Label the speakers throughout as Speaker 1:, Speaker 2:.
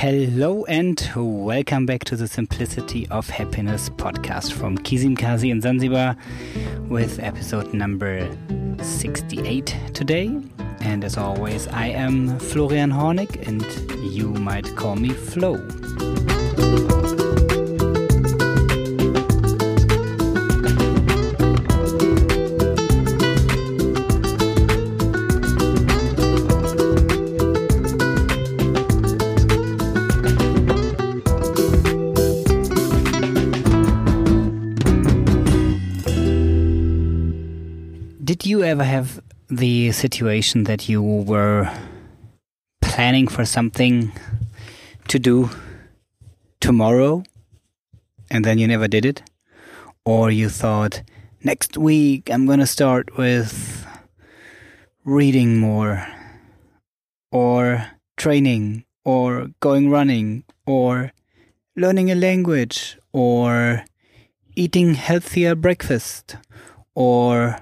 Speaker 1: Hello and welcome back to the Simplicity of Happiness podcast from Kizimkazi in Zanzibar with episode number 68 today. And as always, I am Florian Hornig and you might call me Floh. Did you ever have the situation that you were planning for something to do tomorrow and then you never did it? Or you thought, next week I'm going to start with reading more, or training, or going running, or learning a language, or eating healthier breakfast, or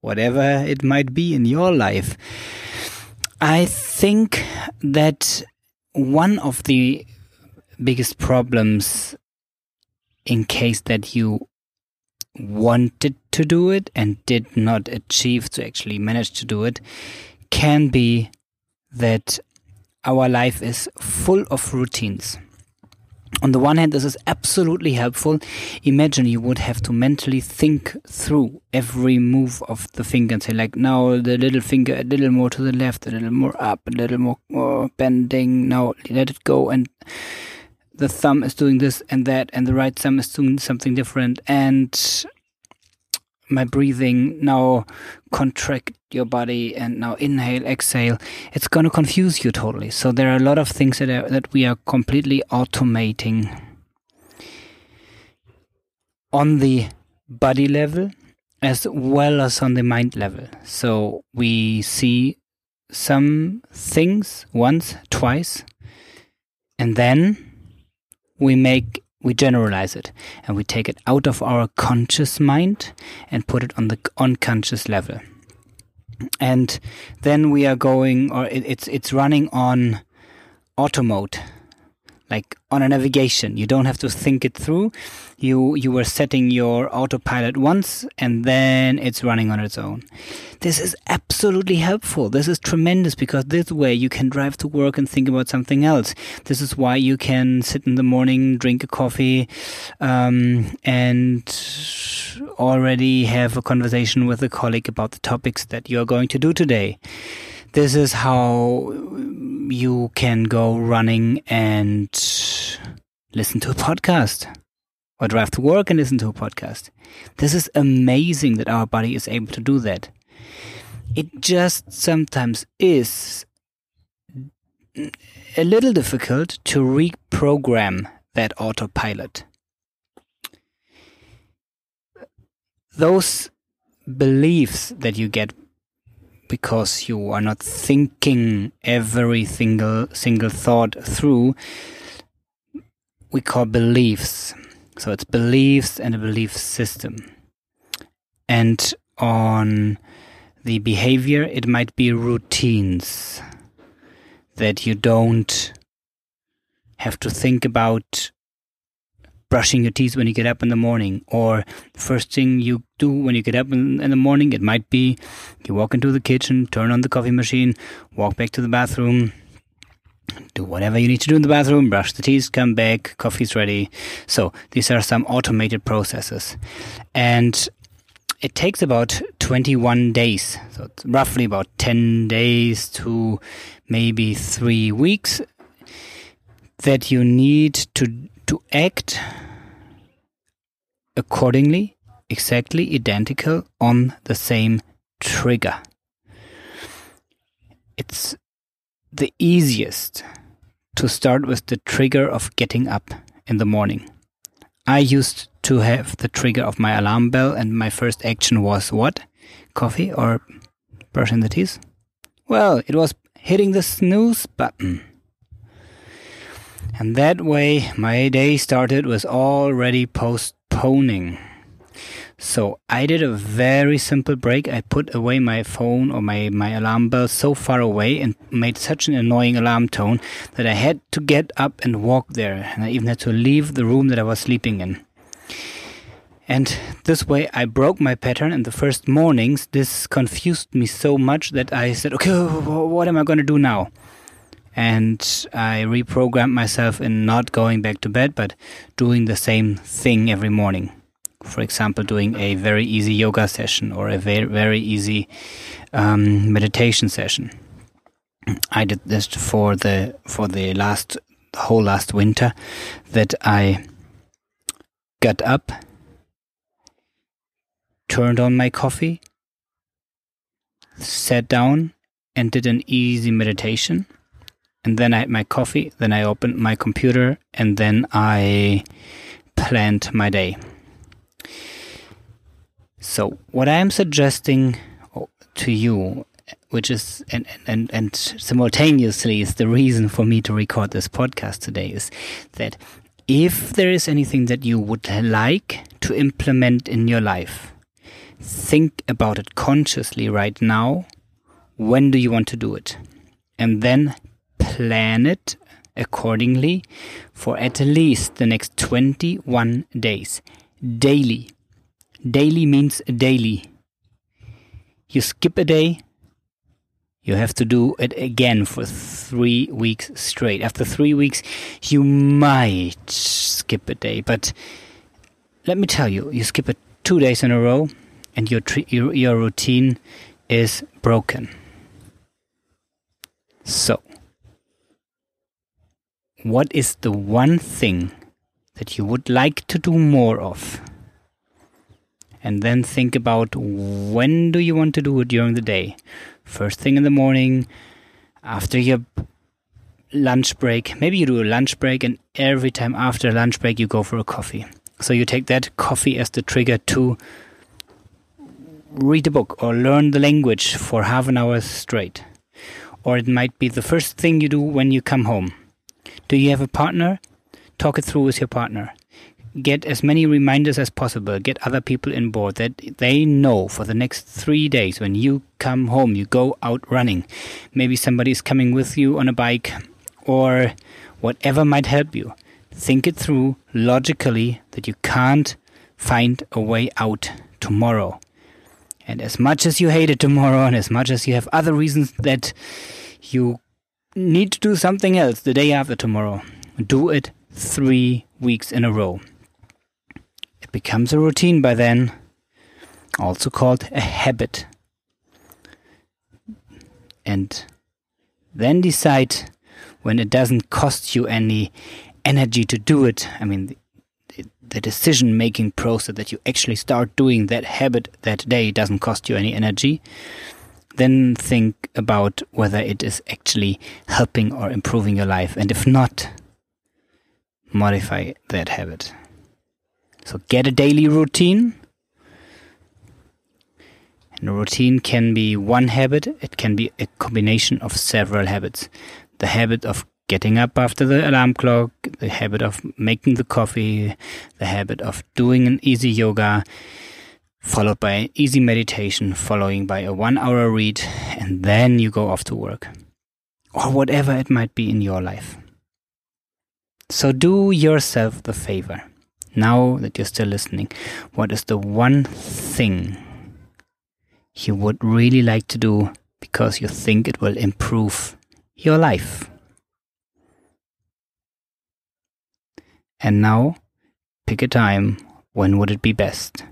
Speaker 1: whatever it might be in your life. I think that one of the biggest problems in case that you wanted to do it and did not achieve to actually manage to do it can be that our life is full of routines on the one hand, this is absolutely helpful. Imagine you would have to mentally think through every move of the finger and say, like, now the little finger a little more to the left, a little more up, a little more, more bending. Now let it go. And the thumb is doing this and that, and the right thumb is doing something different. And my breathing now contract your body and now inhale exhale. It's going to confuse you totally. So there are a lot of things that are, that we are completely automating. On the body level as well as on the mind level. So we see some things once twice and then we make we generalize it and we take it out of our conscious mind and put it on the unconscious level. And then we are going or it, it's it's running on auto mode like on a navigation. You don't have to think it through. You you were setting your autopilot once and then it's running on its own. This is absolutely helpful. This is tremendous because this way you can drive to work and think about something else. This is why you can sit in the morning drink a coffee um, and already have a conversation with a colleague about the topics that you are going to do today this is how you can go running and listen to a podcast or drive to work and listen to a podcast. This is amazing that our body is able to do that. It just sometimes is a little difficult to reprogram that autopilot. Those beliefs that you get because you are not thinking every single single thought through we call beliefs. So it's beliefs and a belief system. And on the behavior it might be routines that you don't have to think about brushing your teeth when you get up in the morning, or first thing you do when you get up in, in, the morning, it might be you walk into the kitchen, turn on the coffee machine, walk back to the bathroom, do whatever you need to do in the bathroom, brush the teeth, come back, coffee's ready. So these are some automated processes. And it takes about 21 days, so roughly about 10 days to maybe three weeks that you need to to act accordingly, exactly identical on the same trigger. It's the easiest to start with the trigger of getting up in the morning. I used to have the trigger of my alarm bell, and my first action was what? Coffee or brushing the teeth? Well, it was hitting the snooze button. And that way, my day started with already postponing. So I did a very simple break. I put away my phone or my, my alarm bell so far away and made such an annoying alarm tone that I had to get up and walk there. And I even had to leave the room that I was sleeping in. And this way I broke my pattern. And the first mornings, this confused me so much that I said, okay, what am I going to do now? And I reprogrammed myself in not going back to bed, but doing the same thing every morning for example, doing a very easy yoga session or a very, very easy um, meditation session. I did this for the for the last the whole last winter that I got up, turned on my coffee, sat down and did an easy meditation. And then I had my coffee, then I opened my computer, and then I planned my day. So what I am suggesting to you, which is and, and and simultaneously is the reason for me to record this podcast today, is that if there is anything that you would like to implement in your life, think about it consciously right now. When do you want to do it? And then plan it accordingly for at least the next 21 days daily Daily means daily. You skip a day, you have to do it again for three weeks straight. After three weeks, you might skip a day, but let me tell you, you skip it two days in a row, and your your, your routine is broken. So, what is the one thing that you would like to do more of? and then think about when do you want to do it during the day? First thing in the morning after your lunch break. Maybe you do a lunch break and every time after lunch break you go for a coffee. So you take that coffee as the trigger to read a book or learn the language for half an hour straight. Or it might be the first thing you do when you come home do you have a partner talk it through with your partner get as many reminders as possible. Get other people on board that they know for the next three days when you come home, you go out running. Maybe somebody is coming with you on a bike or whatever might help you. Think it through logically that you can't find a way out tomorrow. And as much as you hate it tomorrow, and as much as you have other reasons that you need to do something else the day after tomorrow, do it three weeks in a row. It becomes a routine by then, also called a habit. And then decide when it doesn't cost you any energy to do it. I mean, the, decision making process that you actually start doing that habit that day doesn't cost you any energy. Then think about whether it is actually helping or improving your life. And if not, modify that habit. So get a daily routine. And a routine can be one habit, it can be a combination of several habits. The habit of getting up after the alarm clock, the habit of making the coffee, the habit of doing an easy yoga, followed by an easy meditation, following by a one hour read, and then you go off to work. Or whatever it might be in your life. So do yourself the favor now that you're still listening, what is the one thing you would really like to do because you think it will improve your life? And now, pick a time. When would it be best?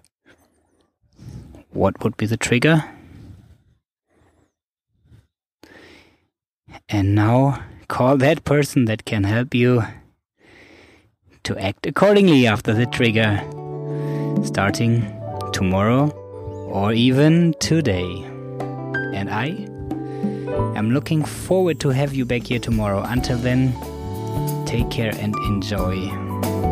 Speaker 1: What would be the trigger? And now, call that person that can help you to act accordingly after the trigger, starting tomorrow or even today. And I am looking forward to have you back here tomorrow. Until then, take care and enjoy.